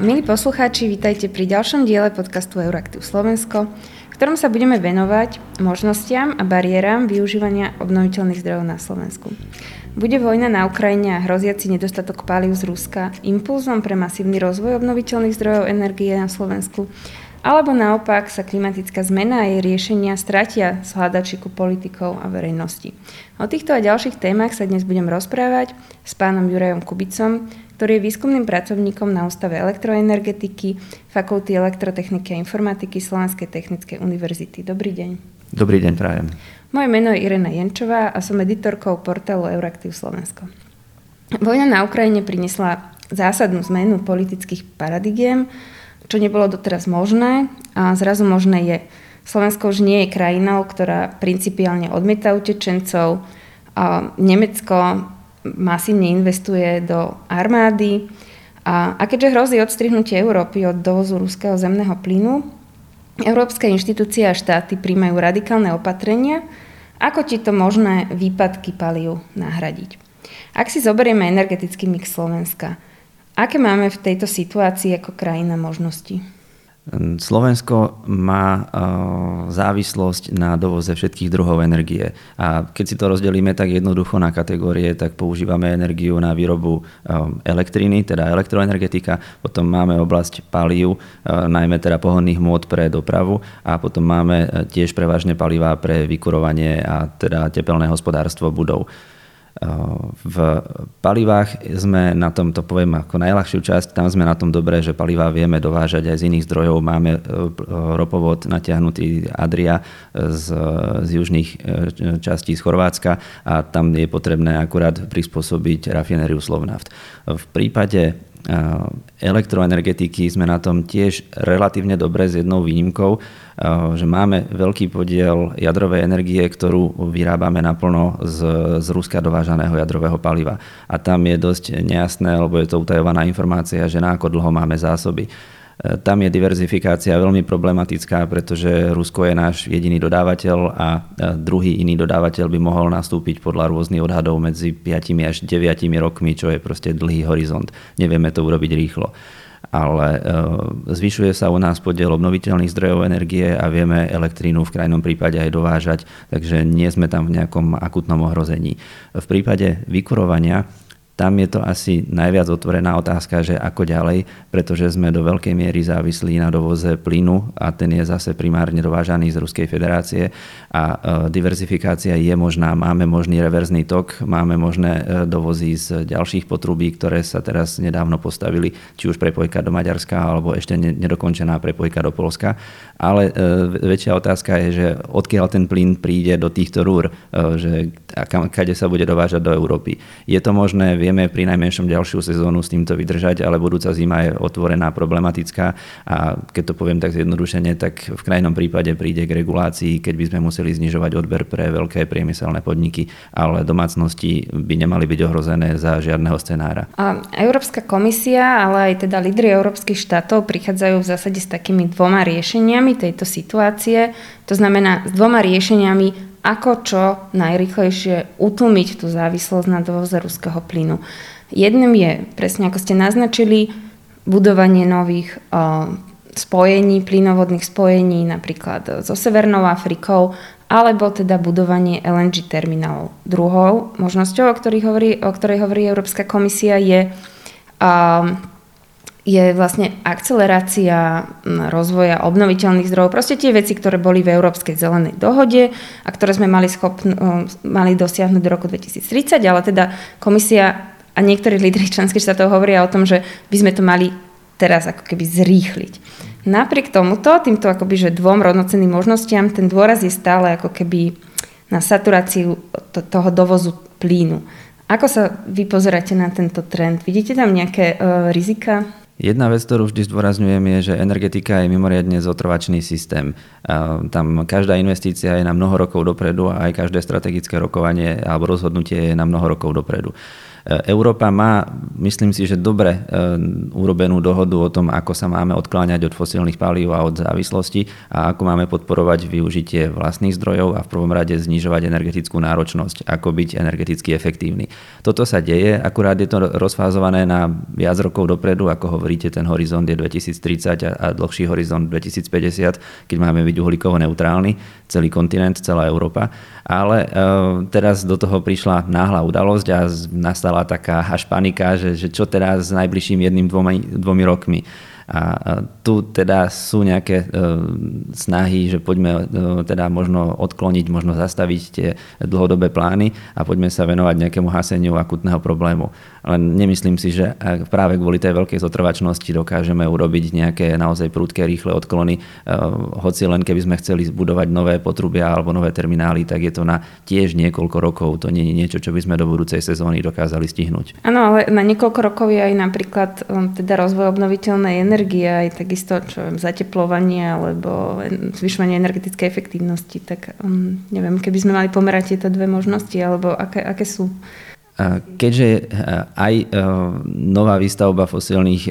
Milí poslucháči, vítajte pri ďalšom diele podcastu Euraktiv Slovensko, v ktorom sa budeme venovať možnostiam a bariéram využívania obnoviteľných zdrojov na Slovensku. Bude vojna na Ukrajine a hroziaci nedostatok palív z Ruska impulzom pre masívny rozvoj obnoviteľných zdrojov energie na Slovensku alebo naopak sa klimatická zmena a jej riešenia stratia z hľadačiku politikov a verejnosti. O týchto a ďalších témach sa dnes budem rozprávať s pánom Jurajom Kubicom, ktorý je výskumným pracovníkom na Ústave elektroenergetiky Fakulty elektrotechniky a informatiky Slovenskej technickej univerzity. Dobrý deň. Dobrý deň, prajem. Moje meno je Irena Jenčová a som editorkou portálu Euraktiv Slovensko. Vojna na Ukrajine priniesla zásadnú zmenu politických paradigiem, čo nebolo doteraz možné a zrazu možné je. Slovensko už nie je krajinou, ktorá principiálne odmieta utečencov. A Nemecko masívne investuje do armády. A, a keďže hrozí odstrihnutie Európy od dovozu ruského zemného plynu, európske inštitúcie a štáty príjmajú radikálne opatrenia, ako tieto možné výpadky palív nahradiť. Ak si zoberieme energetický mix Slovenska – Aké máme v tejto situácii ako krajina možnosti? Slovensko má závislosť na dovoze všetkých druhov energie. A keď si to rozdelíme tak jednoducho na kategórie, tak používame energiu na výrobu elektriny, teda elektroenergetika, potom máme oblasť palív, najmä teda pohonných môd pre dopravu a potom máme tiež prevažne palivá pre vykurovanie a teda tepelné hospodárstvo budov. V palivách sme na tom, to poviem ako najľahšiu časť, tam sme na tom dobré, že palivá vieme dovážať aj z iných zdrojov. Máme e, ropovod natiahnutý Adria z, z južných e, častí z Chorvátska a tam je potrebné akurát prispôsobiť rafinériu Slovnaft. V prípade elektroenergetiky sme na tom tiež relatívne dobre s jednou výnimkou, že máme veľký podiel jadrovej energie, ktorú vyrábame naplno z, z Ruska dovážaného jadrového paliva. A tam je dosť nejasné, lebo je to utajovaná informácia, že na ako dlho máme zásoby. Tam je diverzifikácia veľmi problematická, pretože Rusko je náš jediný dodávateľ a druhý iný dodávateľ by mohol nastúpiť podľa rôznych odhadov medzi 5 až 9 rokmi, čo je proste dlhý horizont. Nevieme to urobiť rýchlo ale e, zvyšuje sa u nás podiel obnoviteľných zdrojov energie a vieme elektrínu v krajnom prípade aj dovážať, takže nie sme tam v nejakom akutnom ohrození. V prípade vykurovania tam je to asi najviac otvorená otázka, že ako ďalej, pretože sme do veľkej miery závislí na dovoze plynu a ten je zase primárne dovážaný z Ruskej federácie a e, diverzifikácia je možná. Máme možný reverzný tok, máme možné e, dovozy z ďalších potrubí, ktoré sa teraz nedávno postavili, či už prepojka do Maďarska alebo ešte nedokončená prepojka do Polska. Ale e, väčšia otázka je, že odkiaľ ten plyn príde do týchto rúr, že kade sa bude dovážať do Európy. Je to možné, vieme pri najmenšom ďalšiu sezónu s týmto vydržať, ale budúca zima je otvorená, problematická a keď to poviem tak zjednodušene, tak v krajnom prípade príde k regulácii, keď by sme museli znižovať odber pre veľké priemyselné podniky, ale domácnosti by nemali byť ohrozené za žiadneho scenára. A Európska komisia, ale aj teda lídry európskych štátov prichádzajú v zásade s takými dvoma riešeniami tejto situácie. To znamená s dvoma riešeniami ako čo najrychlejšie utlmiť tú závislosť na dovoze ruského plynu. Jedným je, presne ako ste naznačili, budovanie nových uh, spojení, plynovodných spojení napríklad so Severnou Afrikou, alebo teda budovanie LNG terminálov. Druhou možnosťou, o, hovorí, o ktorej hovorí Európska komisia, je uh, je vlastne akcelerácia rozvoja obnoviteľných zdrojov. Proste tie veci, ktoré boli v Európskej zelenej dohode a ktoré sme mali, schopn- mali dosiahnuť do roku 2030, ale teda komisia a niektorí lídry členských štátov hovoria o tom, že by sme to mali teraz ako keby zrýchliť. Napriek tomuto, týmto akoby, že dvom rovnocenným možnostiam, ten dôraz je stále ako keby na saturáciu toho dovozu plínu. Ako sa vy pozeráte na tento trend? Vidíte tam nejaké uh, rizika? Jedna vec, ktorú vždy zdôrazňujem, je, že energetika je mimoriadne zotrvačný systém. Tam každá investícia je na mnoho rokov dopredu a aj každé strategické rokovanie alebo rozhodnutie je na mnoho rokov dopredu. Európa má, myslím si, že dobre urobenú dohodu o tom, ako sa máme odkláňať od fosílnych palív a od závislosti a ako máme podporovať využitie vlastných zdrojov a v prvom rade znižovať energetickú náročnosť, ako byť energeticky efektívny. Toto sa deje, akurát je to rozfázované na viac rokov dopredu, ako hovoríte, ten horizont je 2030 a dlhší horizont 2050, keď máme byť uhlíkovo neutrálny, celý kontinent, celá Európa. Ale e, teraz do toho prišla náhla udalosť a nastala taká až panika, že, že čo teraz s najbližším jedným, dvoma, dvomi rokmi. A tu teda sú nejaké e, snahy, že poďme e, teda možno odkloniť, možno zastaviť tie dlhodobé plány a poďme sa venovať nejakému haseniu akutného problému. Len nemyslím si, že práve kvôli tej veľkej zotrvačnosti dokážeme urobiť nejaké naozaj prúdke, rýchle odklony. E, hoci len keby sme chceli zbudovať nové potrubia alebo nové terminály, tak je to na tiež niekoľko rokov. To nie je niečo, čo by sme do budúcej sezóny dokázali stihnúť. Áno, ale na niekoľko rokov je aj napríklad um, teda rozvoj obnoviteľnej energie, aj takisto čo viem, zateplovanie alebo zvyšovanie energetickej efektívnosti. Tak um, neviem, keby sme mali pomerať tieto dve možnosti, alebo aké, aké sú Keďže e, aj e, nová výstavba fosílnych e,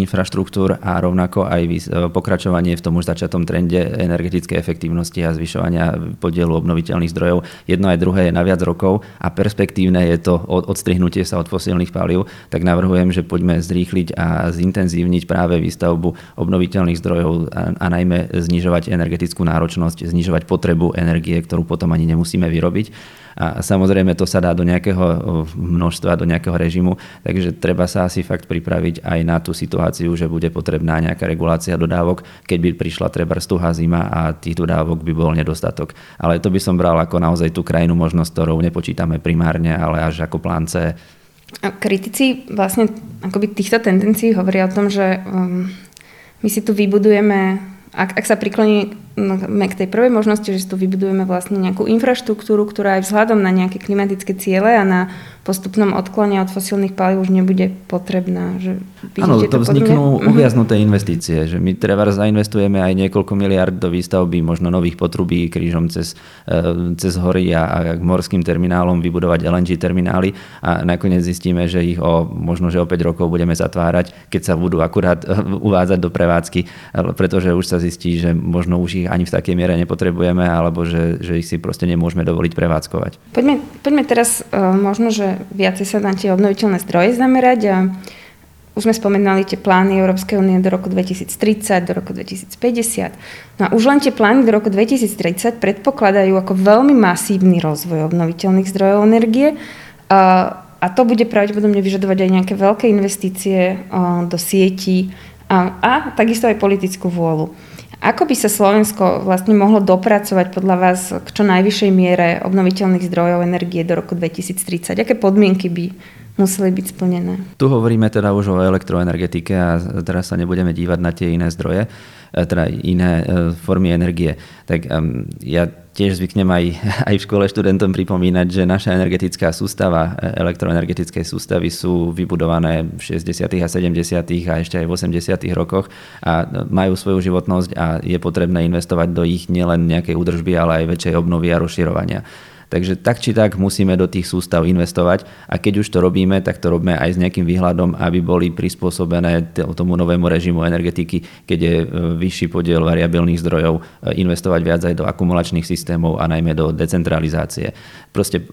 infraštruktúr a rovnako aj pokračovanie v tom už začatom trende energetickej efektívnosti a zvyšovania podielu obnoviteľných zdrojov, jedno aj druhé je na viac rokov a perspektívne je to odstrihnutie sa od fosílnych palív, tak navrhujem, že poďme zrýchliť a zintenzívniť práve výstavbu obnoviteľných zdrojov a, a najmä znižovať energetickú náročnosť, znižovať potrebu energie, ktorú potom ani nemusíme vyrobiť a samozrejme to sa dá do nejakého množstva, do nejakého režimu, takže treba sa asi fakt pripraviť aj na tú situáciu, že bude potrebná nejaká regulácia dodávok, keď by prišla treba stuhá zima a tých dodávok by bol nedostatok. Ale to by som bral ako naozaj tú krajinu možnosť, ktorou nepočítame primárne, ale až ako plán C. A kritici vlastne akoby týchto tendencií hovoria o tom, že um, my si tu vybudujeme, ak, ak sa prikloní k tej prvej možnosti, že si tu vybudujeme vlastne nejakú infraštruktúru, ktorá aj vzhľadom na nejaké klimatické ciele a na postupnom odklone od fosílnych palív už nebude potrebná. Že Áno, to, to vzniknú? Mhm. uviaznuté investície, že my treba zainvestujeme aj niekoľko miliard do výstavby možno nových potrubí krížom cez, e, cez hory a, a k morským terminálom vybudovať LNG terminály a nakoniec zistíme, že ich o možno že o 5 rokov budeme zatvárať, keď sa budú akurát uvádzať do prevádzky, pretože už sa zistí, že možno už ich ich ani v takej miere nepotrebujeme, alebo že, že ich si proste nemôžeme dovoliť prevádzkovať. Poďme, poďme teraz uh, možno, že viacej sa na tie obnoviteľné zdroje zamerať a už sme spomenali tie plány Európskej únie do roku 2030, do roku 2050. No a už len tie plány do roku 2030 predpokladajú ako veľmi masívny rozvoj obnoviteľných zdrojov energie. Uh, a to bude pravdepodobne vyžadovať aj nejaké veľké investície do sietí a, a takisto aj politickú vôľu. Ako by sa Slovensko vlastne mohlo dopracovať podľa vás k čo najvyššej miere obnoviteľných zdrojov energie do roku 2030? Aké podmienky by museli byť splnené? Tu hovoríme teda už o elektroenergetike a teraz sa nebudeme dívať na tie iné zdroje, e, teda iné e, formy energie. Tak ja tiež zvyknem aj, aj v škole študentom pripomínať, že naša energetická sústava, e, elektroenergetické sústavy sú vybudované v 60. a 70. a ešte aj v 80. rokoch a majú svoju životnosť a je potrebné investovať do ich nielen nejakej údržby, ale aj väčšej obnovy a rozširovania. Takže tak či tak musíme do tých sústav investovať a keď už to robíme, tak to robíme aj s nejakým výhľadom, aby boli prispôsobené tomu novému režimu energetiky, keď je e, vyšší podiel variabilných zdrojov, e, investovať viac aj do akumulačných systémov a najmä do decentralizácie. Proste e,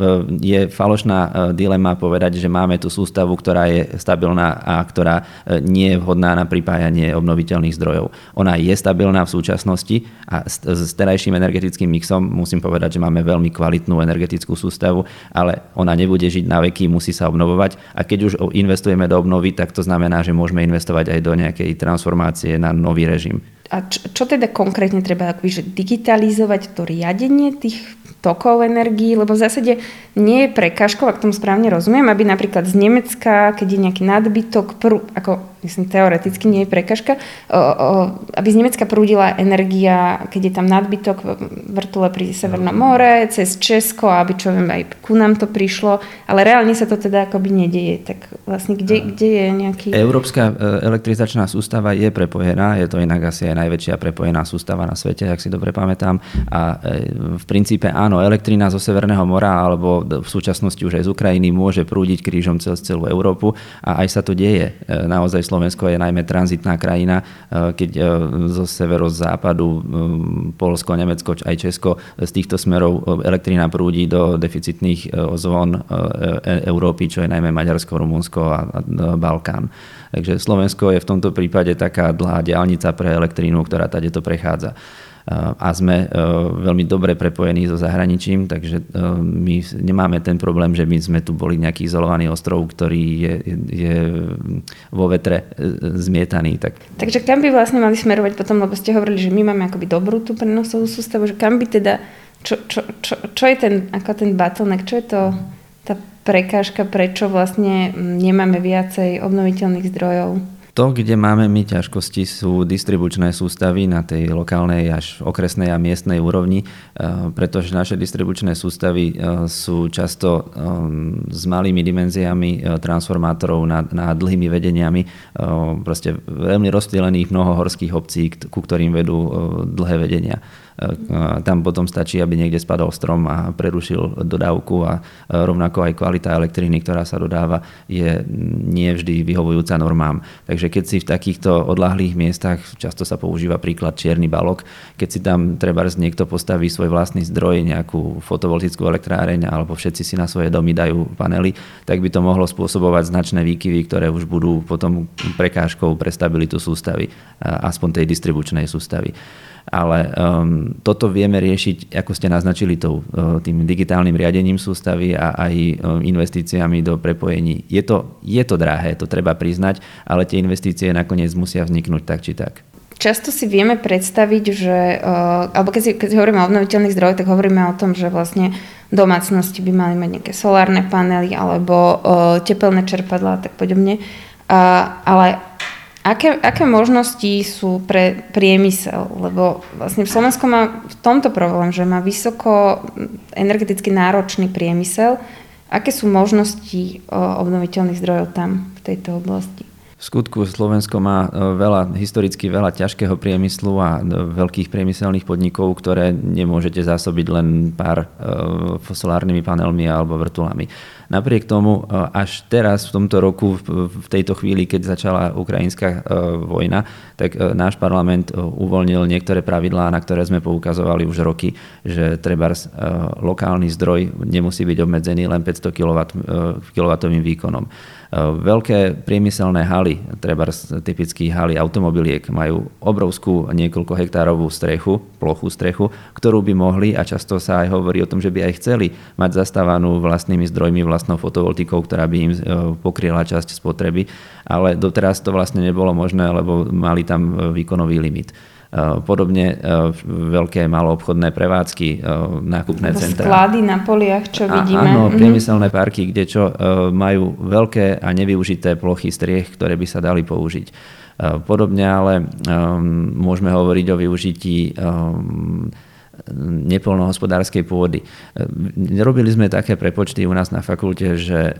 je falošná dilema povedať, že máme tú sústavu, ktorá je stabilná a ktorá nie je vhodná na pripájanie obnoviteľných zdrojov. Ona je stabilná v súčasnosti a s terajším energetickým mixom musím povedať, že máme veľmi kvalitnú energetickú sústavu, ale ona nebude žiť na veky, musí sa obnovovať a keď už investujeme do obnovy, tak to znamená, že môžeme investovať aj do nejakej transformácie na nový režim. A čo, čo teda konkrétne treba akoby, digitalizovať to riadenie tých tokov energií, lebo v zásade nie je prekážkou, ak tomu správne rozumiem, aby napríklad z Nemecka, keď je nejaký nadbytok, prú, ako myslím teoreticky nie je prekažka, aby z Nemecka prúdila energia, keď je tam nadbytok vrtule pri Severnom more, cez Česko, aby čo viem, aj ku nám to prišlo, ale reálne sa to teda akoby nedieje. Tak vlastne kde, kde je nejaký... Európska e, elektrizačná sústava je prepojená, je to inak asi aj najväčšia prepojená sústava na svete, ak si dobre pamätám. A v princípe áno, elektrina zo Severného mora alebo v súčasnosti už aj z Ukrajiny môže prúdiť krížom cez celú Európu a aj sa to deje. Naozaj Slovensko je najmä tranzitná krajina, keď zo severu, z západu, Polsko, Nemecko, aj Česko, z týchto smerov elektrina prúdi do deficitných zón Európy, čo je najmä Maďarsko, Rumunsko a Balkán. Takže Slovensko je v tomto prípade taká dlhá diálnica pre elektrínu, ktorá tady to prechádza a sme e, veľmi dobre prepojení so zahraničím, takže e, my nemáme ten problém, že my sme tu boli nejaký izolovaný ostrov, ktorý je, je vo vetre e, zmietaný. Tak. Takže kam by vlastne mali smerovať potom, lebo ste hovorili, že my máme akoby dobrú tú prenosovú sústavu, že kam by teda, čo, čo, čo, čo je ten, ako ten bottleneck, čo je to tá prekážka, prečo vlastne nemáme viacej obnoviteľných zdrojov? To, kde máme my ťažkosti, sú distribučné sústavy na tej lokálnej až okresnej a miestnej úrovni, eh, pretože naše distribučné sústavy eh, sú často eh, s malými dimenziami transformátorov nad, nad dlhými vedeniami, proste veľmi rozptýlených mnoho horských obcí, ku ktorým vedú dlhé vedenia. Tam potom stačí, aby niekde spadol strom a prerušil dodávku a rovnako aj kvalita elektriny, ktorá sa dodáva, je nie vždy vyhovujúca normám. Takže keď si v takýchto odlahlých miestach, často sa používa príklad čierny balok, keď si tam treba niekto postaví svoj vlastný zdroj, nejakú fotovoltickú elektráreň alebo všetci si na svoje domy dajú panely, tak by to mohlo spôsobovať značné výkyvy, ktoré už budú potom prekážkou pre stabilitu sústavy, aspoň tej distribučnej sústavy. Ale um, toto vieme riešiť, ako ste naznačili, tou, uh, tým digitálnym riadením sústavy a aj um, investíciami do prepojení. Je to, je to drahé, to treba priznať, ale tie investície nakoniec musia vzniknúť tak či tak. Často si vieme predstaviť, že, uh, alebo keď si, keď hovoríme o obnoviteľných zdrojoch, tak hovoríme o tom, že vlastne domácnosti by mali mať nejaké solárne panely alebo uh, tepelné čerpadlá a tak podobne. Ale Aké, aké možnosti sú pre priemysel? Lebo vlastne Slovensko má v tomto problém, že má vysoko energeticky náročný priemysel. Aké sú možnosti obnoviteľných zdrojov tam v tejto oblasti? V skutku Slovensko má e, veľa, historicky veľa ťažkého priemyslu a e, veľkých priemyselných podnikov, ktoré nemôžete zásobiť len pár e, solárnymi panelmi alebo vrtulami. Napriek tomu až teraz v tomto roku, v tejto chvíli, keď začala ukrajinská vojna, tak náš parlament uvoľnil niektoré pravidlá, na ktoré sme poukazovali už roky, že treba lokálny zdroj nemusí byť obmedzený len 500 kW výkonom. Veľké priemyselné haly, treba typický haly automobiliek, majú obrovskú niekoľko hektárovú strechu, plochú strechu, ktorú by mohli, a často sa aj hovorí o tom, že by aj chceli mať zastávanú vlastnými zdrojmi, vlastnou fotovoltikou, ktorá by im e, pokryla časť spotreby, ale doteraz to vlastne nebolo možné, lebo mali tam e, výkonový limit. Eh, podobne eh, veľké maloobchodné prevádzky, eh, nákupné centra. Sklady na poliach, čo vidíme. Áno, mhm. priemyselné parky, kde čo majú veľké a nevyužité plochy striech, ktoré by sa dali použiť. Podobne ale môžeme hovoriť o využití nepolnohospodárskej pôdy. Robili sme také prepočty u nás na fakulte, že e,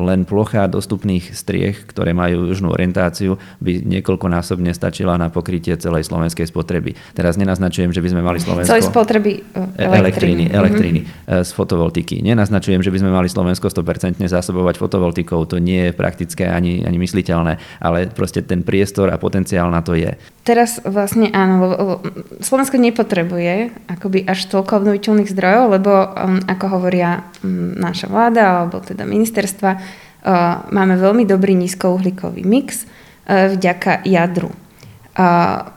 len plocha dostupných striech, ktoré majú južnú orientáciu, by niekoľkonásobne stačila na pokrytie celej slovenskej spotreby. Teraz nenaznačujem, že by sme mali Slovensko... Celej spotreby e, elektriny. Elektriny, mm-hmm. z fotovoltiky. Nenaznačujem, že by sme mali Slovensko 100% zásobovať fotovoltikou. To nie je praktické ani, ani mysliteľné, ale proste ten priestor a potenciál na to je. Teraz vlastne áno, Slovensko nepotrebuje akoby až toľko obnoviteľných zdrojov, lebo um, ako hovoria um, naša vláda alebo teda ministerstva, uh, máme veľmi dobrý nízkouhlíkový mix uh, vďaka jadru. Uh,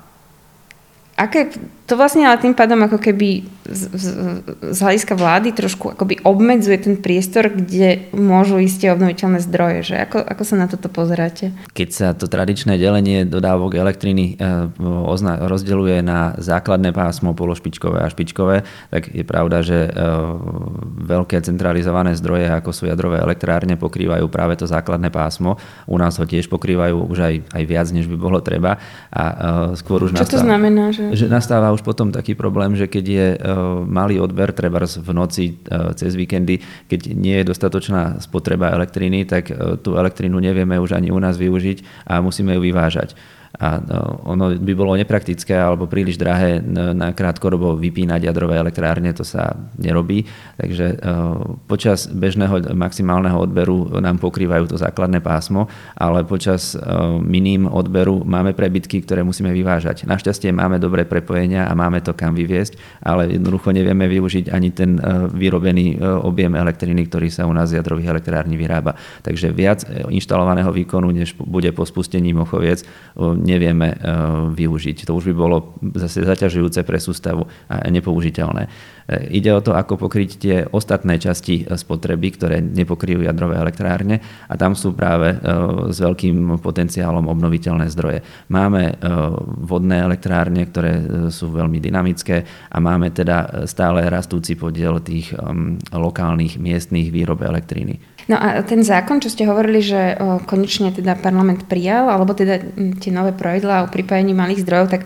aké to vlastne ale tým pádom ako keby z, z, z hľadiska vlády trošku akoby obmedzuje ten priestor, kde môžu ísť obnoviteľné zdroje. Že ako, ako sa na toto pozeráte? Keď sa to tradičné delenie dodávok elektriny e, rozdeľuje na základné pásmo, pološpičkové a špičkové, tak je pravda, že e, veľké centralizované zdroje, ako sú jadrové elektrárne, pokrývajú práve to základné pásmo. U nás ho tiež pokrývajú už aj, aj viac, než by bolo treba. A e, skôr už Čo nastáva, to znamená? Že... že nastáva už potom taký problém, že keď je e, malý odber, treba v noci, e, cez víkendy, keď nie je dostatočná spotreba elektriny, tak e, tú elektrínu nevieme už ani u nás využiť a musíme ju vyvážať. A ono by bolo nepraktické alebo príliš drahé na krátkodobo vypínať jadrové elektrárne, to sa nerobí. Takže počas bežného maximálneho odberu nám pokrývajú to základné pásmo, ale počas miným odberu máme prebytky, ktoré musíme vyvážať. Našťastie máme dobré prepojenia a máme to kam vyviesť, ale jednoducho nevieme využiť ani ten vyrobený objem elektriny, ktorý sa u nás z jadrových elektrární vyrába. Takže viac inštalovaného výkonu, než bude po spustení Mochoviec, nevieme e, využiť. To už by bolo zase zaťažujúce pre sústavu a nepoužiteľné. E, ide o to, ako pokryť tie ostatné časti spotreby, ktoré nepokryjú jadrové elektrárne a tam sú práve e, s veľkým potenciálom obnoviteľné zdroje. Máme vodné elektrárne, ktoré sú veľmi dynamické a máme teda stále rastúci podiel tých lokálnych miestných výrob elektriny. No a ten zákon, čo ste hovorili, že konečne teda parlament prijal, alebo teda tie nové pravidlá o pripájení malých zdrojov, tak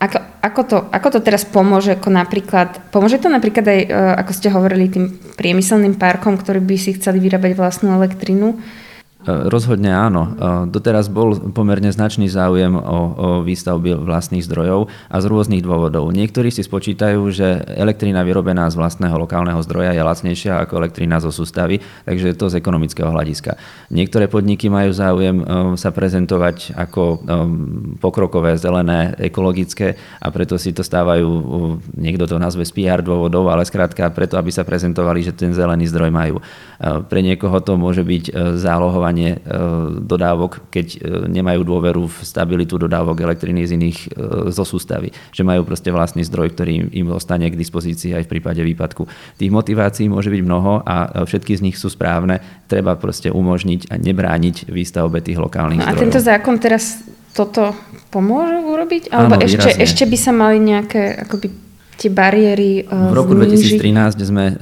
ako, ako, to, ako to teraz pomôže, ako napríklad, pomôže to napríklad aj, ako ste hovorili, tým priemyselným parkom, ktorí by si chceli vyrábať vlastnú elektrinu, E, rozhodne áno. E, doteraz bol pomerne značný záujem o, o výstavby vlastných zdrojov a z rôznych dôvodov. Niektorí si spočítajú, že elektrina vyrobená z vlastného lokálneho zdroja je lacnejšia ako elektrina zo sústavy, takže to z ekonomického hľadiska. Niektoré podniky majú záujem e, sa prezentovať ako pokrokové, zelené, ekologické a preto si to stávajú, niekto to nazve z PR dôvodov, ale skrátka preto, aby sa prezentovali, že ten zelený zdroj majú. Pre niekoho to môže byť zálohovanie fungovanie e, dodávok, keď e, nemajú dôveru v stabilitu dodávok elektriny z iných e, zo sústavy. Že majú proste vlastný zdroj, ktorý im ostane k dispozícii aj v prípade výpadku. Tých motivácií môže byť mnoho a všetky z nich sú správne. Treba proste umožniť a nebrániť výstavbe tých lokálnych no zdrojov. A tento zákon teraz toto pomôže urobiť? Alebo Áno, ešte, ešte by sa mali nejaké akoby tie bariéry V roku znížiť. 2013 sme e,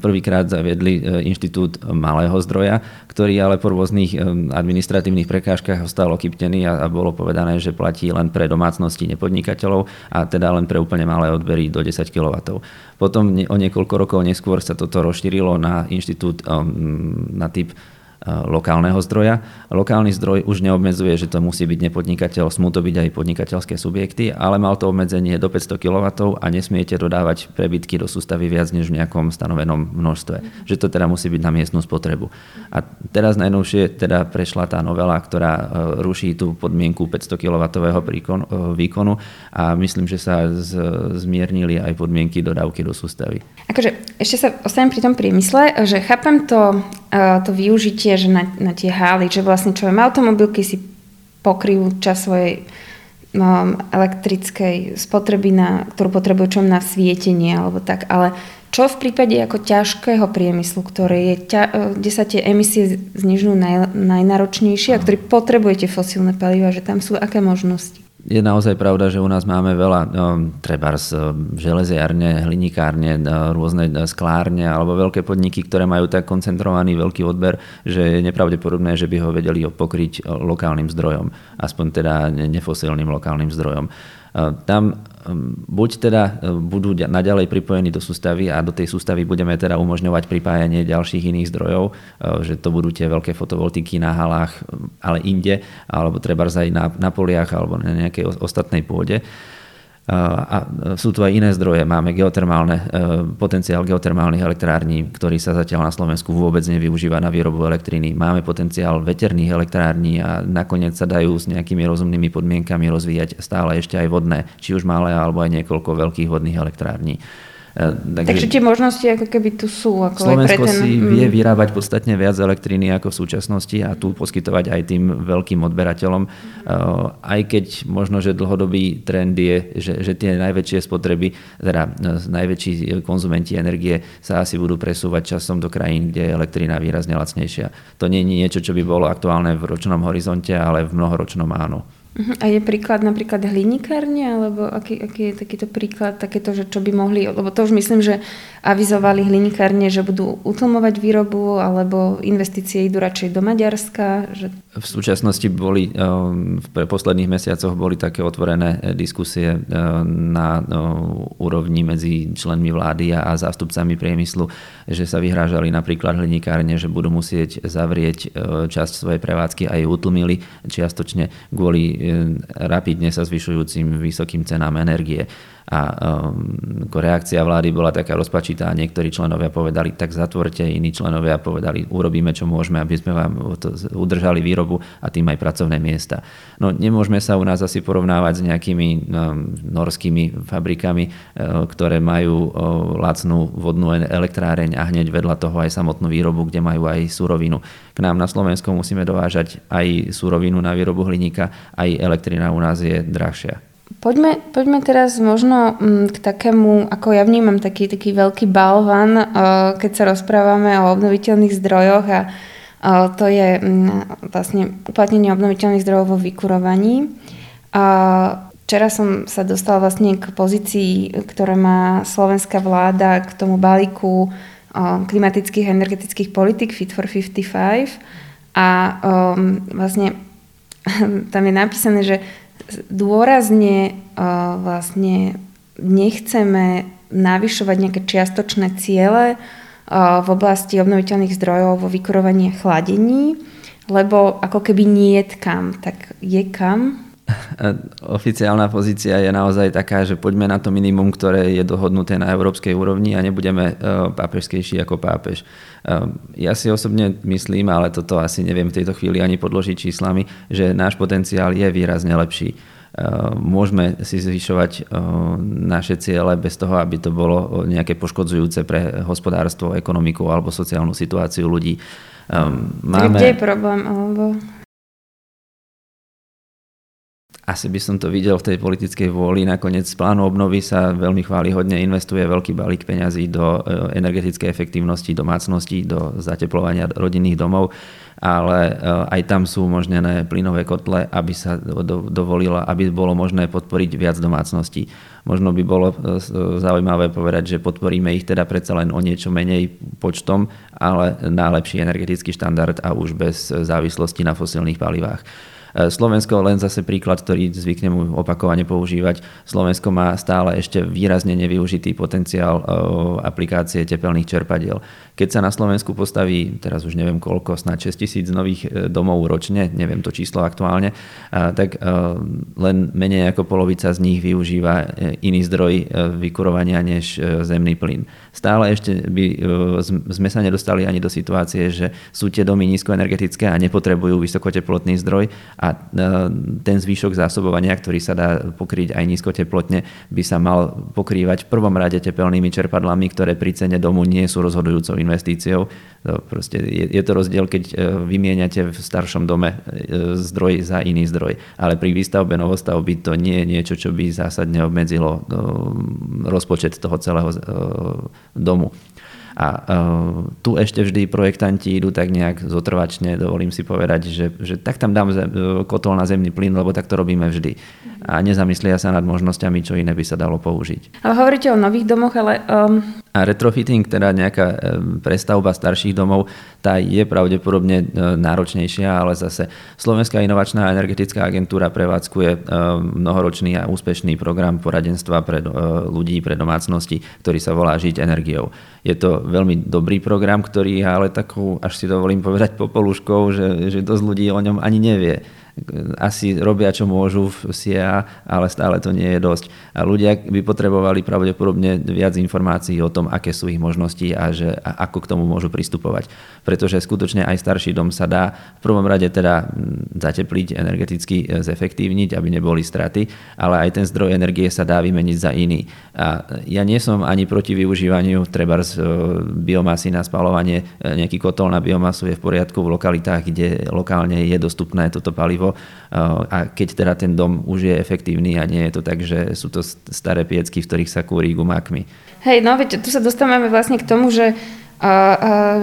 prvýkrát zaviedli e, inštitút malého zdroja, ktorý ale po rôznych e, administratívnych prekážkach ostal okyptený a bolo povedané, že platí len pre domácnosti nepodnikateľov a teda len pre úplne malé odbery do 10 kW. Potom o niekoľko rokov neskôr sa toto rozšírilo na inštitút na typ lokálneho zdroja. Lokálny zdroj už neobmedzuje, že to musí byť nepodnikateľ, smú to byť aj podnikateľské subjekty, ale mal to obmedzenie do 500 kW a nesmiete dodávať prebytky do sústavy viac než v nejakom stanovenom množstve. Že to teda musí byť na miestnú spotrebu. A teraz najnovšie teda prešla tá novela, ktorá e, ruší tú podmienku 500 kW výkonu a myslím, že sa zmiernili aj podmienky dodávky do sústavy. Akože ešte sa ostanem pri tom priemysle, že chápem to, to využitie že na, na tie hály, že vlastne čo automobilky si pokryjú čas svojej um, elektrickej spotreby, na, ktorú potrebujú čo na svietenie alebo tak, ale čo v prípade ako ťažkého priemyslu, ktoré je ťa, e, kde sa tie emisie znižujú naj, najnáročnejšie a ktorý potrebujete fosílne paliva, že tam sú aké možnosti? Je naozaj pravda, že u nás máme veľa, no, treba z železiarne, hlinikárne, no, rôzne sklárne alebo veľké podniky, ktoré majú tak koncentrovaný veľký odber, že je nepravdepodobné, že by ho vedeli pokryť lokálnym zdrojom, aspoň teda nefosilným lokálnym zdrojom. Tam buď teda e, budú naďalej pripojení do sústavy a do tej sústavy budeme teda umožňovať pripájanie ďalších iných zdrojov, e, že to budú tie veľké fotovoltiky na halách, ale inde, alebo treba aj na, na poliach alebo na nejakej ostatnej pôde a sú tu aj iné zdroje. Máme geotermálne, e, potenciál geotermálnych elektrární, ktorý sa zatiaľ na Slovensku vôbec nevyužíva na výrobu elektriny. Máme potenciál veterných elektrární a nakoniec sa dajú s nejakými rozumnými podmienkami rozvíjať stále ešte aj vodné, či už malé alebo aj niekoľko veľkých vodných elektrární. E, takže, Takže tie možnosti ako keby tu sú. Ako Slovensko pre ten... si vie mm. vyrábať podstatne viac elektriny ako v súčasnosti a tu poskytovať aj tým veľkým odberateľom. Mm. Aj keď možno, že dlhodobý trend je, že, že tie najväčšie spotreby, teda e, najväčší konzumenti energie sa asi budú presúvať časom do krajín, kde je elektrina výrazne lacnejšia. To nie je niečo, čo by bolo aktuálne v ročnom horizonte, ale v mnohoročnom áno. Uh-huh. A je príklad napríklad hlinikárne, alebo aký, aký je takýto príklad, takéto, že čo by mohli, lebo to už myslím, že avizovali hlinikárne, že budú utlmovať výrobu, alebo investície idú radšej do Maďarska. Že... V súčasnosti boli, ehm, v posledných mesiacoch boli také otvorené eh, diskusie eh, na eh, úrovni medzi členmi vlády a zástupcami priemyslu, že sa vyhrážali napríklad hlinikárne, že budú musieť zavrieť časť svojej prevádzky a ju utlmili čiastočne kvôli rapidne sa zvyšujúcim vysokým cenám energie a um, reakcia vlády bola taká rozpačitá. Niektorí členovia povedali, tak zatvorte, iní členovia povedali, urobíme, čo môžeme, aby sme vám to udržali výrobu a tým aj pracovné miesta. No nemôžeme sa u nás asi porovnávať s nejakými um, norskými fabrikami, uh, ktoré majú uh, lacnú vodnú elektráreň a hneď vedľa toho aj samotnú výrobu, kde majú aj surovinu. K nám na Slovensku musíme dovážať aj surovinu na výrobu hliníka, aj elektrina u nás je drahšia. Poďme, poďme teraz možno mm, k takému, ako ja vnímam taký, taký veľký balvan, eh, keď sa rozprávame o obnoviteľných zdrojoch a to je mm, vlastne uplatnenie obnoviteľných zdrojov vo vykurovaní. Včera som sa dostala vlastne k pozícii, ktoré má slovenská vláda k tomu balíku klimatických a energetických politik Fit for 55 a um, vlastne tam je napísané, že dôrazne uh, vlastne nechceme navyšovať nejaké čiastočné ciele uh, v oblasti obnoviteľných zdrojov vo vykurovaní a chladení, lebo ako keby nie je kam, tak je kam? Oficiálna pozícia je naozaj taká, že poďme na to minimum, ktoré je dohodnuté na európskej úrovni a nebudeme uh, pápežskejší ako pápež. Ja si osobne myslím, ale toto asi neviem v tejto chvíli ani podložiť číslami, že náš potenciál je výrazne lepší. Môžeme si zvyšovať naše ciele bez toho, aby to bolo nejaké poškodzujúce pre hospodárstvo, ekonomiku alebo sociálnu situáciu ľudí. Máme... Kde je problém? Alebo asi by som to videl v tej politickej vôli. Nakoniec z plánu obnovy sa veľmi chválihodne investuje veľký balík peňazí do e, energetickej efektívnosti domácností, do zateplovania rodinných domov, ale e, aj tam sú umožnené plynové kotle, aby sa dovolilo, aby bolo možné podporiť viac domácností. Možno by bolo e, zaujímavé povedať, že podporíme ich teda predsa len o niečo menej počtom, ale na lepší energetický štandard a už bez závislosti na fosilných palivách. E, Slovensko, len zase príklad, ktorý zvyknem opakovane používať, Slovensko má stále ešte výrazne nevyužitý potenciál e, aplikácie tepelných čerpadiel. Keď sa na Slovensku postaví, teraz už neviem koľko, snad 6 tisíc nových e, domov ročne, neviem to číslo aktuálne, tak len menej ako polovica z nich využíva iný zdroj vykurovania než zemný plyn. Stále ešte by sme sa nedostali ani do situácie, že sú tie domy nízkoenergetické a nepotrebujú vysokoteplotný zdroj a e, ten zvýšok zásobovania, ktorý sa dá pokryť aj nízkoteplotne, by sa mal pokrývať v prvom rade tepelnými čerpadlami, ktoré pri cene domu nie sú rozhodujúcou investíciou. Proste je, je to rozdiel, keď e, vymieňate v staršom dome e, zdroj za iný zdroj. Ale pri výstavbe novostavby to nie je niečo, čo by zásadne obmedzilo rozpočet toho celého domu. A uh, tu ešte vždy projektanti idú tak nejak zotrvačne, dovolím si povedať, že, že tak tam dám zem, kotol na zemný plyn, lebo tak to robíme vždy. A nezamyslia sa nad možnosťami, čo iné by sa dalo použiť. Ale hovoríte o nových domoch, ale... Um... A retrofitting, teda nejaká prestavba starších domov, tá je pravdepodobne e, náročnejšia, ale zase Slovenská inovačná energetická agentúra prevádzkuje e, mnohoročný a úspešný program poradenstva pre e, ľudí, pre domácnosti, ktorý sa volá Žiť energiou. Je to veľmi dobrý program, ktorý je ale takou, až si dovolím povedať, popoluškou, že, že dosť ľudí o ňom ani nevie asi robia, čo môžu v SIA, ale stále to nie je dosť. A ľudia by potrebovali pravdepodobne viac informácií o tom, aké sú ich možnosti a, že, a ako k tomu môžu pristupovať. Pretože skutočne aj starší dom sa dá v prvom rade teda zatepliť, energeticky e, zefektívniť, aby neboli straty, ale aj ten zdroj energie sa dá vymeniť za iný. A ja nie som ani proti využívaniu treba z e, biomasy na spalovanie. E, nejaký kotol na biomasu je v poriadku v lokalitách, kde lokálne je dostupné toto palivo palivo a keď teda ten dom už je efektívny a nie je to tak, že sú to staré piecky, v ktorých sa kúrí gumákmi. Hej, no veď tu sa dostávame vlastne k tomu, že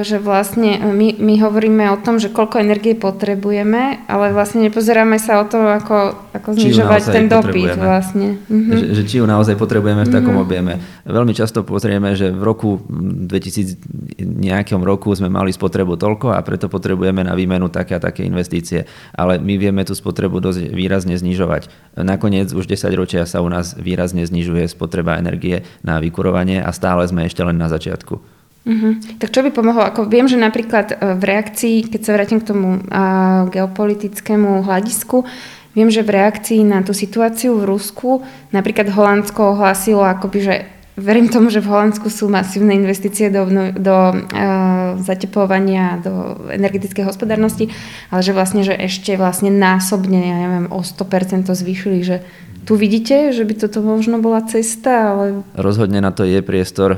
že vlastne my, my hovoríme o tom, že koľko energie potrebujeme, ale vlastne nepozeráme sa o to, ako, ako znižovať ten dopyt vlastne. Mhm. Že, že či ju naozaj potrebujeme v takom mhm. objeme. Veľmi často pozrieme, že v roku 2000 nejakom roku sme mali spotrebu toľko a preto potrebujeme na výmenu také a také investície. Ale my vieme tú spotrebu dosť výrazne znižovať. Nakoniec už 10 ročia sa u nás výrazne znižuje spotreba energie na vykurovanie a stále sme ešte len na začiatku. Uh-huh. Tak čo by pomohlo? Ako viem, že napríklad e, v reakcii, keď sa vrátim k tomu a, geopolitickému hľadisku, Viem, že v reakcii na tú situáciu v Rusku napríklad Holandsko ohlasilo akoby, že verím tomu, že v Holandsku sú masívne investície do, do uh, zateplovania, do energetickej hospodárnosti, ale že vlastne, že ešte vlastne násobne, ja neviem, o 100% to zvýšili, že tu vidíte, že by toto možno bola cesta? Ale... Rozhodne na to je priestor.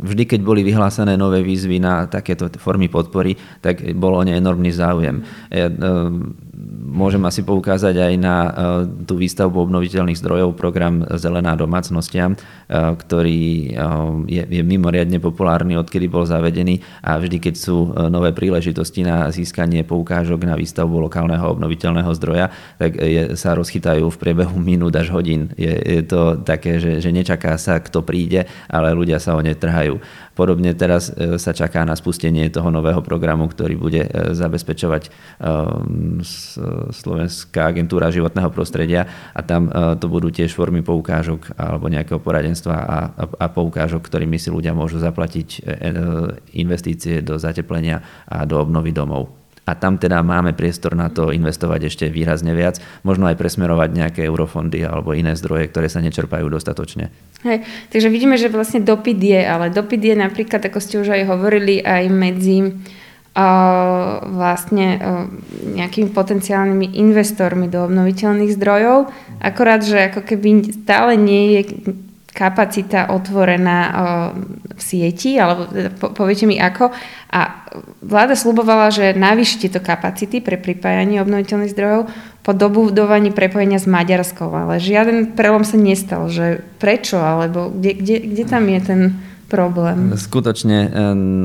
Vždy, keď boli vyhlásené nové výzvy na takéto formy podpory, tak bol o ne enormný záujem. Môžem asi poukázať aj na e, tú výstavbu obnoviteľných zdrojov, program Zelená domácnostiam, e, ktorý e, je, je mimoriadne populárny, odkedy bol zavedený a vždy, keď sú nové príležitosti na získanie poukážok na výstavbu lokálneho obnoviteľného zdroja, tak je, sa rozchytajú v priebehu minút až hodín. Je, je to také, že, že nečaká sa, kto príde, ale ľudia sa o ne trhajú. Podobne teraz e, sa čaká na spustenie toho nového programu, ktorý bude e, zabezpečovať e, Slovenská agentúra životného prostredia. A tam to budú tiež formy poukážok alebo nejakého poradenstva a, poukážok, ktorými si ľudia môžu zaplatiť investície do zateplenia a do obnovy domov a tam teda máme priestor na to investovať ešte výrazne viac, možno aj presmerovať nejaké eurofondy alebo iné zdroje, ktoré sa nečerpajú dostatočne. Hej, takže vidíme, že vlastne dopyt je, ale dopyt je napríklad, ako ste už aj hovorili, aj medzi uh, vlastne uh, nejakými potenciálnymi investormi do obnoviteľných zdrojov. Akorát, že ako keby stále nie je kapacita otvorená v sieti, alebo teda poviete mi ako. A vláda slubovala, že navýši tieto kapacity pre pripájanie obnoviteľných zdrojov po dobudovaní prepojenia s Maďarskou, ale žiaden prelom sa nestal, že prečo, alebo kde, kde, kde tam je ten problém. Skutočne e,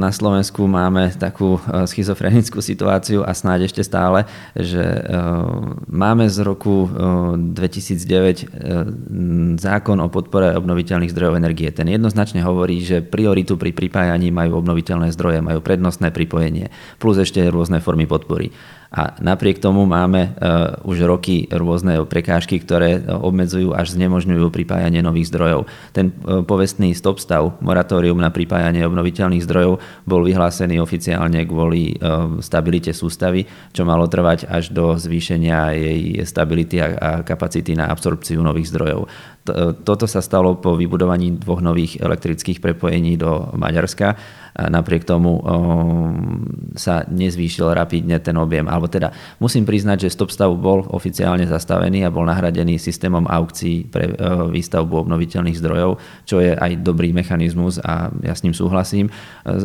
na Slovensku máme takú e, schizofrenickú situáciu a snáď ešte stále, že e, máme z roku 2009 zákon o podpore obnoviteľných zdrojov energie. Ten jednoznačne hovorí, že prioritu pri pripájaní majú obnoviteľné zdroje, majú prednostné pripojenie, plus ešte rôzne formy podpory. A napriek tomu máme uh, už roky rôzne prekážky, ktoré obmedzujú až znemožňujú pripájanie nových zdrojov. Ten uh, povestný stop stav, moratórium na pripájanie obnoviteľných zdrojov bol vyhlásený oficiálne kvôli uh, stabilite sústavy, čo malo trvať až do zvýšenia jej stability a kapacity na absorpciu nových zdrojov. Toto sa stalo po vybudovaní dvoch nových elektrických prepojení do Maďarska. Napriek tomu sa nezvýšil rapidne ten objem. Alebo teda musím priznať, že stop stav bol oficiálne zastavený a bol nahradený systémom aukcií pre výstavbu obnoviteľných zdrojov, čo je aj dobrý mechanizmus a ja s ním súhlasím.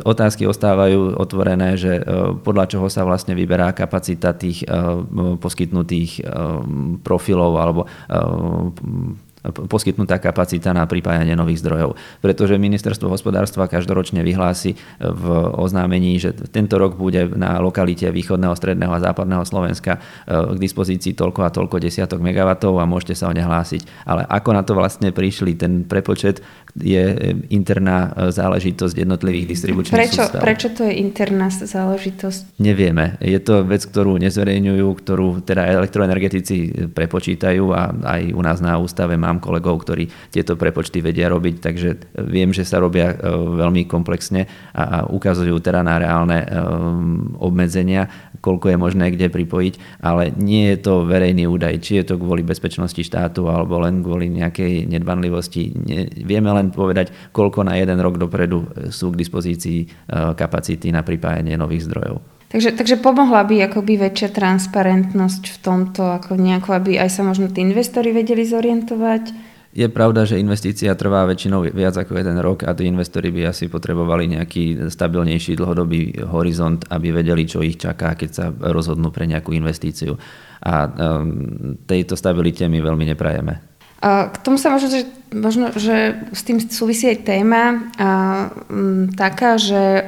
Otázky ostávajú otvorené, že podľa čoho sa vlastne vyberá kapacita tých poskytnutých profilov alebo poskytnutá kapacita na pripájanie nových zdrojov. Pretože ministerstvo hospodárstva každoročne vyhlási v oznámení, že tento rok bude na lokalite východného, stredného a západného Slovenska e, k dispozícii toľko a toľko desiatok megawatov a môžete sa o ne hlásiť. Ale ako na to vlastne prišli, ten prepočet je interná e, záležitosť jednotlivých distribučných prečo, sústav. Prečo to je interná záležitosť? Nevieme. Je to vec, ktorú nezverejňujú, ktorú teda elektroenergetici prepočítajú a aj u nás na ústave mám kolegov, ktorí tieto prepočty vedia robiť, takže viem, že sa robia e, veľmi komplexne a ukazujú teda na reálne e, obmedzenia, koľko je možné kde pripojiť, ale nie je to verejný údaj, či je to kvôli bezpečnosti štátu alebo len kvôli nejakej nedbanlivosti. Vieme len povedať, koľko na jeden rok dopredu sú k dispozícii e, kapacity na pripájanie nových zdrojov. Takže, takže pomohla by akoby väčšia transparentnosť v tomto, ako nejako, aby aj sa možno tí investori vedeli zorientovať? Je pravda, že investícia trvá väčšinou viac ako jeden rok a tí investori by asi potrebovali nejaký stabilnejší dlhodobý horizont, aby vedeli, čo ich čaká, keď sa rozhodnú pre nejakú investíciu. A um, tejto stabilite my veľmi neprajeme. K tomu sa možno, že, možno, že s tým súvisí aj téma taká, že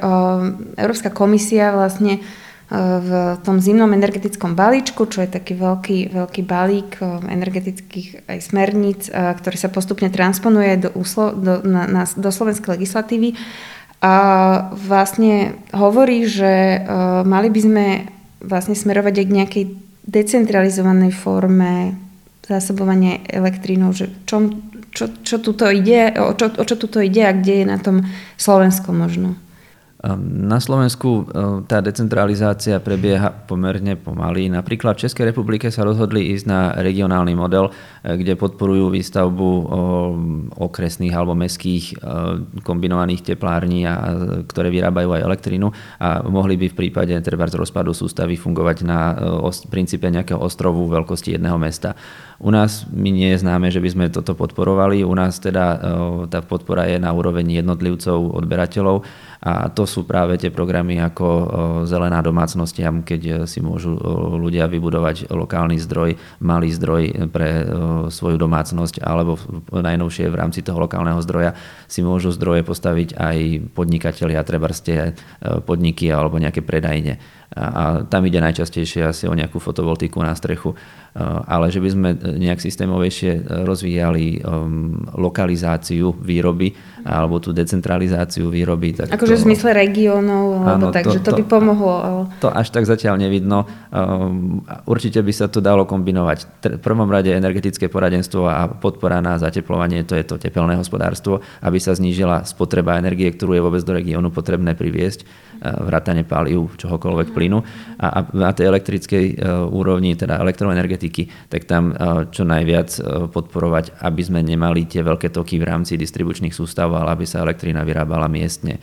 Európska komisia vlastne v tom zimnom energetickom balíčku, čo je taký veľký, veľký balík energetických aj smerníc, ktorý sa postupne transponuje do, úslo, do, na, na, do slovenskej legislatívy, a vlastne hovorí, že mali by sme vlastne smerovať aj k nejakej decentralizovanej forme zásobovanie elektrínou, že čo, čo, čo tuto ide, o čo, o čo tuto ide a kde je na tom Slovensko možno? Ehm, na Slovensku ehm, tá decentralizácia prebieha pomerne pomaly. Napríklad v Českej republike sa rozhodli ísť na regionálny model, eh, kde podporujú výstavbu ehm, okresných alebo mestských kombinovaných teplární, ktoré vyrábajú aj elektrínu a mohli by v prípade treba z rozpadu sústavy fungovať na princípe nejakého ostrovu veľkosti jedného mesta. U nás mi nie je známe, že by sme toto podporovali. U nás teda tá podpora je na úroveň jednotlivcov, odberateľov a to sú práve tie programy ako zelená domácnostiam, keď si môžu ľudia vybudovať lokálny zdroj, malý zdroj pre svoju domácnosť, alebo najnovšie v rámci toho lokálneho zdroja si môžu zdroje postaviť aj podnikatelia, treba ste podniky alebo nejaké predajne a tam ide najčastejšie asi o nejakú fotovoltiku na strechu. Ale že by sme nejak systémovejšie rozvíjali um, lokalizáciu výroby alebo tú decentralizáciu výroby. Tak akože to, v zmysle regiónov, alebo tak, to, že to, to by pomohlo. Ale... To až tak zatiaľ nevidno. Určite by sa to dalo kombinovať. V prvom rade energetické poradenstvo a podpora na zateplovanie, to je to tepelné hospodárstvo, aby sa znížila spotreba energie, ktorú je vôbec do regiónu potrebné priviesť vrátane palív, čohokoľvek plynu. A, na tej elektrickej e, úrovni, teda elektroenergetiky, tak tam e, čo najviac podporovať, aby sme nemali tie veľké toky v rámci distribučných sústav, ale aby sa elektrina vyrábala miestne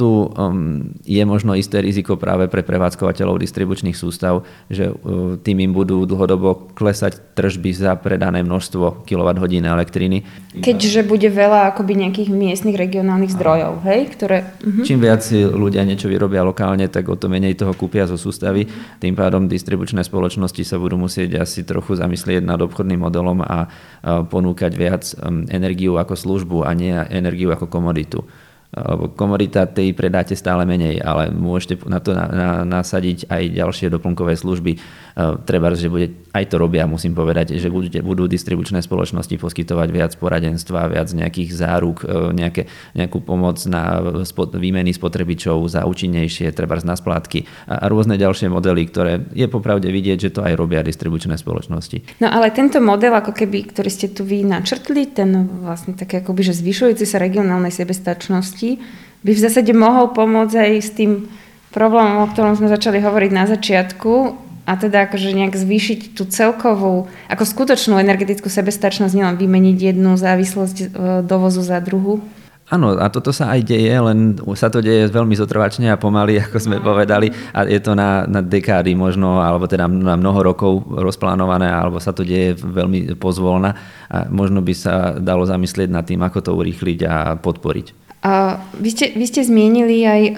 tu um, je možno isté riziko práve pre prevádzkovateľov distribučných sústav, že uh, tým im budú dlhodobo klesať tržby za predané množstvo kWh elektriny. Keďže bude veľa akoby nejakých miestnych regionálnych zdrojov, hej? Ktoré... Uh-huh. Čím viac ľudia niečo vyrobia lokálne, tak o to menej toho kúpia zo sústavy. Tým pádom distribučné spoločnosti sa budú musieť asi trochu zamyslieť nad obchodným modelom a ponúkať viac um, energiu ako službu a nie energiu ako komoditu alebo komodita predáte stále menej, ale môžete na to na, na, nasadiť aj ďalšie doplnkové služby. Treba, že bude, aj to robia, musím povedať, že budú, budú distribučné spoločnosti poskytovať viac poradenstva, viac nejakých záruk, e, nejaké, nejakú pomoc na spot, výmeny spotrebičov za účinnejšie, treba na splátky a, a rôzne ďalšie modely, ktoré je popravde vidieť, že to aj robia distribučné spoločnosti. No ale tento model, ako keby, ktorý ste tu vy načrtli, ten vlastne také akoby, že zvyšujúci sa regionálnej sebestačnosti, by v zásade mohol pomôcť aj s tým problémom, o ktorom sme začali hovoriť na začiatku, a teda akože nejak zvýšiť tú celkovú, ako skutočnú energetickú sebestačnosť, nielen vymeniť jednu závislosť e, dovozu za druhu? Áno, a toto sa aj deje, len sa to deje veľmi zotrvačne a pomaly, ako sme no. povedali. A je to na, na dekády možno, alebo teda na mnoho rokov rozplánované, alebo sa to deje veľmi pozvolna. A možno by sa dalo zamyslieť nad tým, ako to urýchliť a podporiť. A vy, ste, vy ste zmienili aj uh,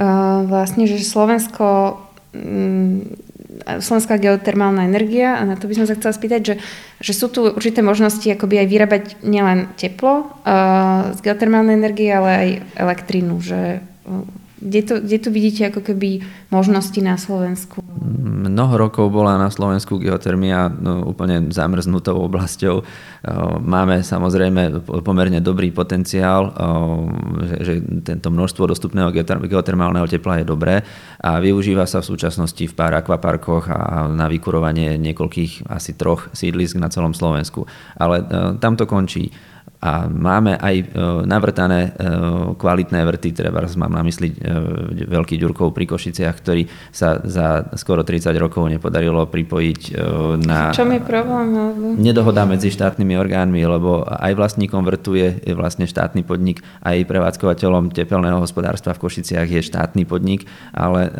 vlastne, že Slovensko um, slovenská geotermálna energia a na to by som sa chcela spýtať, že, že sú tu určité možnosti akoby aj vyrábať nielen teplo uh, z geotermálnej energie, ale aj elektrínu, že uh, kde, to, kde tu vidíte ako keby možnosti na Slovensku? Mnoho rokov bola na Slovensku geotermia no, úplne zamrznutou oblasťou. Máme samozrejme pomerne dobrý potenciál, že, že tento množstvo dostupného geotermálneho tepla je dobré a využíva sa v súčasnosti v pár akvaparkoch a na vykurovanie niekoľkých, asi troch sídlisk na celom Slovensku. Ale tam to končí a máme aj e, navrtané e, kvalitné vrty, treba mám na mysli e, veľký Ďurkov pri Košiciach, ktorý sa za skoro 30 rokov nepodarilo pripojiť na... Čo je problém? Nedohoda medzi štátnymi orgánmi, lebo aj vlastníkom vrtu je vlastne štátny podnik, aj prevádzkovateľom tepelného hospodárstva v Košiciach je štátny podnik, ale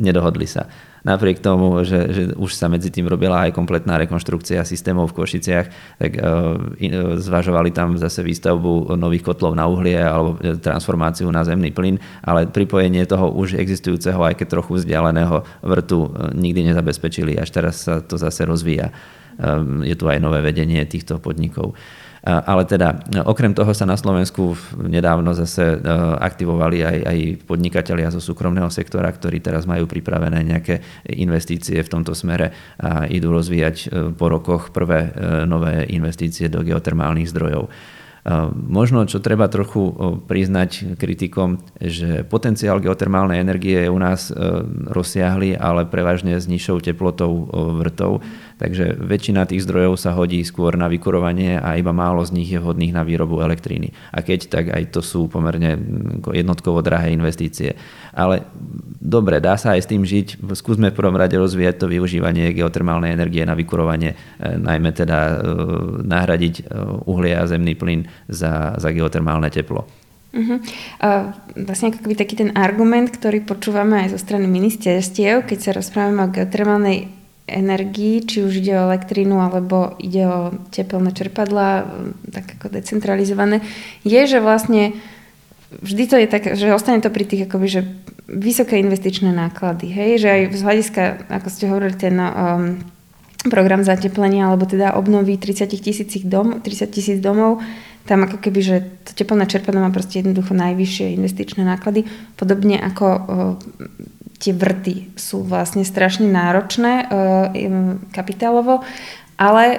nedohodli sa napriek tomu, že, že už sa medzi tým robila aj kompletná rekonštrukcia systémov v Košiciach, tak e, e, zvažovali tam zase výstavbu nových kotlov na uhlie alebo e, transformáciu na zemný plyn, ale pripojenie toho už existujúceho, aj keď trochu vzdialeného vrtu nikdy nezabezpečili. Až teraz sa to zase rozvíja. Je tu aj nové vedenie týchto podnikov. Ale teda okrem toho sa na Slovensku nedávno zase e, aktivovali aj, aj podnikatelia zo súkromného sektora, ktorí teraz majú pripravené nejaké investície v tomto smere a idú rozvíjať e, po rokoch prvé e, nové investície do geotermálnych zdrojov. Možno, čo treba trochu priznať kritikom, že potenciál geotermálnej energie je u nás rozsiahly, ale prevažne s nižšou teplotou vrtov. Takže väčšina tých zdrojov sa hodí skôr na vykurovanie a iba málo z nich je vhodných na výrobu elektríny. A keď, tak aj to sú pomerne jednotkovo drahé investície. Ale dobre, dá sa aj s tým žiť. Skúsme v prvom rade rozvíjať to využívanie geotermálnej energie na vykurovanie, e, najmä teda e, nahradiť e, uhlie a zemný plyn za, za geotermálne teplo. Uh-huh. Uh, vlastne ako taký ten argument, ktorý počúvame aj zo strany ministerstiev, keď sa rozprávame o geotermálnej energii, či už ide o elektrínu alebo ide o tepelné čerpadla, tak ako decentralizované, je, že vlastne vždy to je tak, že ostane to pri tých akoby, že vysoké investičné náklady, hej, že aj z hľadiska, ako ste hovorili, ten um, program zateplenia alebo teda obnovy 30 tisíc dom, 30 tisíc domov, tam ako keby, že to teplné čerpadlo má proste jednoducho najvyššie investičné náklady, podobne ako uh, tie vrty sú vlastne strašne náročné e, kapitálovo, ale e,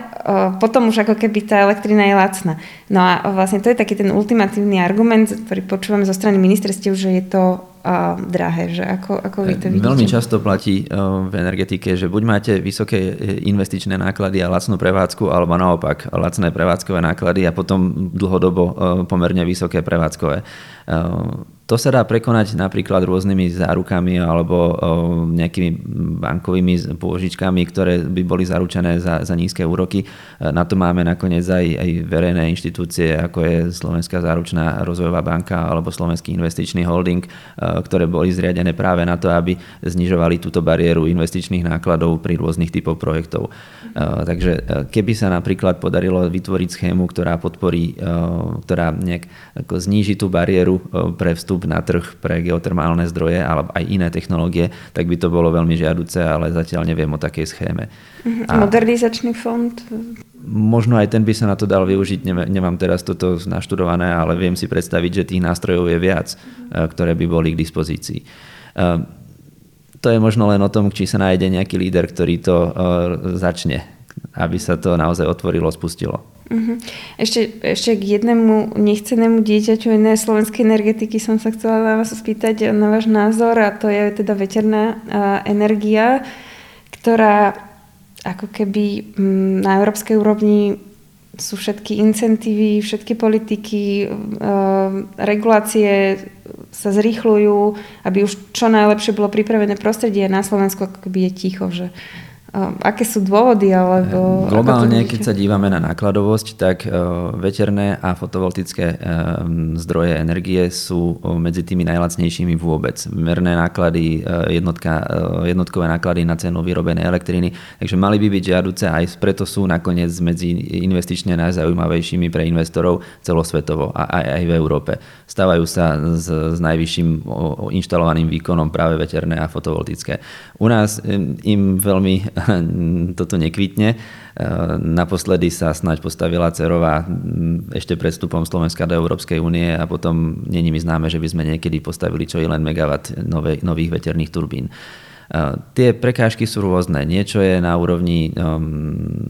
potom už ako keby tá elektrina je lacná. No a vlastne to je taký ten ultimatívny argument, ktorý počúvame zo strany ministerstiev, že je to uh, drahé. Že ako, ako vy to vidíte? Veľmi často platí uh, v energetike, že buď máte vysoké investičné náklady a lacnú prevádzku, alebo naopak lacné prevádzkové náklady a potom dlhodobo uh, pomerne vysoké prevádzkové. Uh, to sa dá prekonať napríklad rôznymi zárukami alebo nejakými bankovými pôžičkami, ktoré by boli zaručené za, za nízke úroky. Na to máme nakoniec aj, aj verejné inštitúcie, ako je Slovenská záručná rozvojová banka alebo Slovenský investičný holding, ktoré boli zriadené práve na to, aby znižovali túto bariéru investičných nákladov pri rôznych typoch projektov. Takže keby sa napríklad podarilo vytvoriť schému, ktorá podporí, ktorá nejak zníži tú bariéru pre vstup na trh pre geotermálne zdroje alebo aj iné technológie, tak by to bolo veľmi žiaduce, ale zatiaľ neviem o takej schéme. Uh-huh. A Modernizačný fond? Možno aj ten by sa na to dal využiť, nemám teraz toto naštudované, ale viem si predstaviť, že tých nástrojov je viac, uh-huh. ktoré by boli k dispozícii. Uh, to je možno len o tom, či sa nájde nejaký líder, ktorý to uh, začne, aby sa to naozaj otvorilo, spustilo. Uh-huh. Ešte, ešte k jednému nechcenému dieťaťu iné slovenskej energetiky som sa chcela na vás spýtať na váš názor a to je teda veterná uh, energia, ktorá ako keby um, na európskej úrovni sú všetky incentívy, všetky politiky, uh, regulácie sa zrýchľujú, aby už čo najlepšie bolo pripravené prostredie na Slovensku ako keby je ticho, že Aké sú dôvody? Alebo Globálne, keď sa dívame na nákladovosť, tak veterné a fotovoltické zdroje energie sú medzi tými najlacnejšími vôbec. Merné náklady, jednotka, jednotkové náklady na cenu vyrobenej elektriny, takže mali by byť žiaduce aj preto sú nakoniec medzi investične najzaujímavejšími pre investorov celosvetovo a aj, aj v Európe. Stávajú sa s, s najvyšším inštalovaným výkonom práve veterné a fotovoltické. U nás im veľmi toto nekvitne. E, naposledy sa snaď postavila Cerová ešte pred vstupom Slovenska do Európskej únie a potom není mi známe, že by sme niekedy postavili čo i len megawatt nových veterných turbín. Tie prekážky sú rôzne. Niečo je na úrovni um,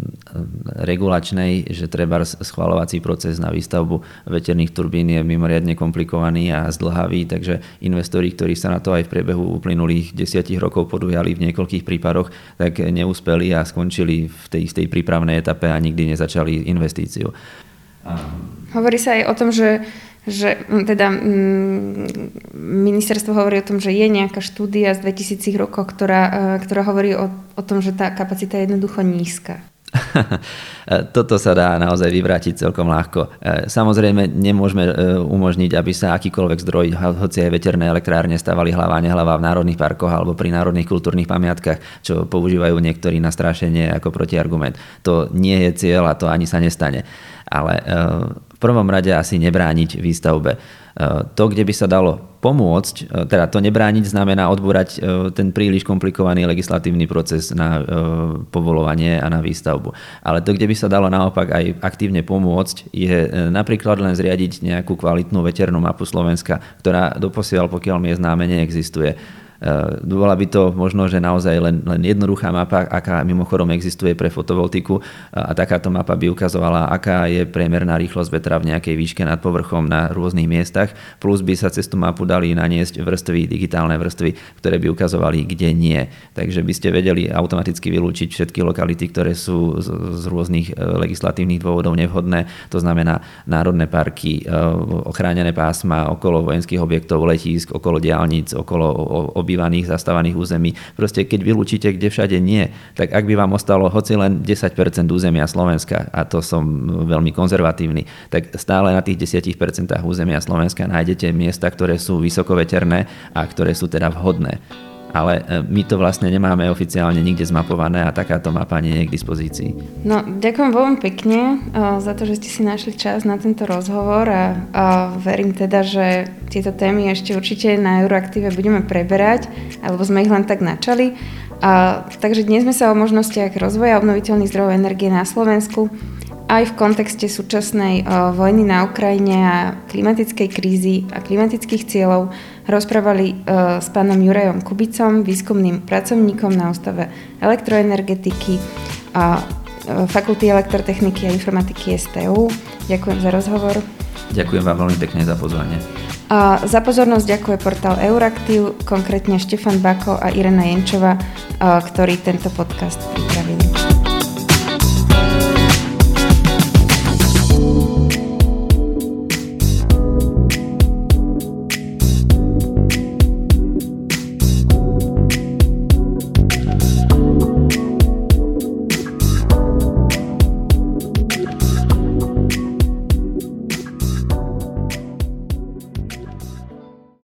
regulačnej, že treba schvalovací proces na výstavbu veterných turbín je mimoriadne komplikovaný a zdlhavý, takže investori, ktorí sa na to aj v priebehu uplynulých desiatich rokov podujali v niekoľkých prípadoch, tak neúspeli a skončili v tej istej prípravnej etape a nikdy nezačali investíciu. Hovorí sa aj o tom, že že mm, teda mm, ministerstvo hovorí o tom, že je nejaká štúdia z 2000 rokov, ktorá, e, ktorá hovorí o, o tom, že tá kapacita je jednoducho nízka. Toto sa dá naozaj vyvrátiť celkom ľahko. E, samozrejme, nemôžeme e, umožniť, aby sa akýkoľvek zdroj, hoci aj veterné elektrárne, stavali hlava nehlava v národných parkoch alebo pri národných kultúrnych pamiatkách, čo používajú niektorí na strašenie ako protiargument. To nie je cieľ a to ani sa nestane. Ale v prvom rade asi nebrániť výstavbe. E, to, kde by sa dalo pomôcť, e, teda to nebrániť znamená odbúrať e, ten príliš komplikovaný legislatívny proces na povolovanie a na výstavbu. Ale to, kde by sa dalo naopak aj aktívne pomôcť, je napríklad len zriadiť nejakú kvalitnú veternú mapu Slovenska, ktorá doposiaľ, pokiaľ mi je známe, neexistuje bola by to možno, že naozaj len, len jednoduchá mapa, aká mimochodom existuje pre fotovoltiku. A takáto mapa by ukazovala, aká je priemerná rýchlosť vetra v nejakej výške nad povrchom na rôznych miestach, plus by sa cez tú mapu dali naniesť vrstvy, digitálne vrstvy, ktoré by ukazovali, kde nie. Takže by ste vedeli automaticky vylúčiť všetky lokality, ktoré sú z, z rôznych e, legislatívnych dôvodov nevhodné, to znamená národné parky, e, ochránené pásma okolo vojenských objektov, letísk, okolo diálnic, okolo obývaných, zastávaných území. Proste keď vylúčite, kde všade nie, tak ak by vám ostalo hoci len 10% územia Slovenska, a to som veľmi konzervatívny, tak stále na tých 10% územia Slovenska nájdete miesta, ktoré sú vysokoveterné a ktoré sú teda vhodné ale e, my to vlastne nemáme oficiálne nikde zmapované a takáto mapa nie je k dispozícii. No, ďakujem veľmi pekne uh, za to, že ste si našli čas na tento rozhovor a, a verím teda, že tieto témy ešte určite na Euroaktíve budeme preberať, alebo sme ich len tak načali. A, takže dnes sme sa o možnostiach rozvoja obnoviteľných zdrojov energie na Slovensku aj v kontexte súčasnej uh, vojny na Ukrajine a klimatickej krízy a klimatických cieľov rozprávali uh, s pánom Jurajom Kubicom, výskumným pracovníkom na Ústave elektroenergetiky a uh, Fakulty elektrotechniky a informatiky STU. Ďakujem za rozhovor. Ďakujem vám veľmi pekne za pozvanie. A za pozornosť ďakuje portál Euraktiv, konkrétne Štefan Bako a Irena Jenčova, ktorí tento podcast pripravili.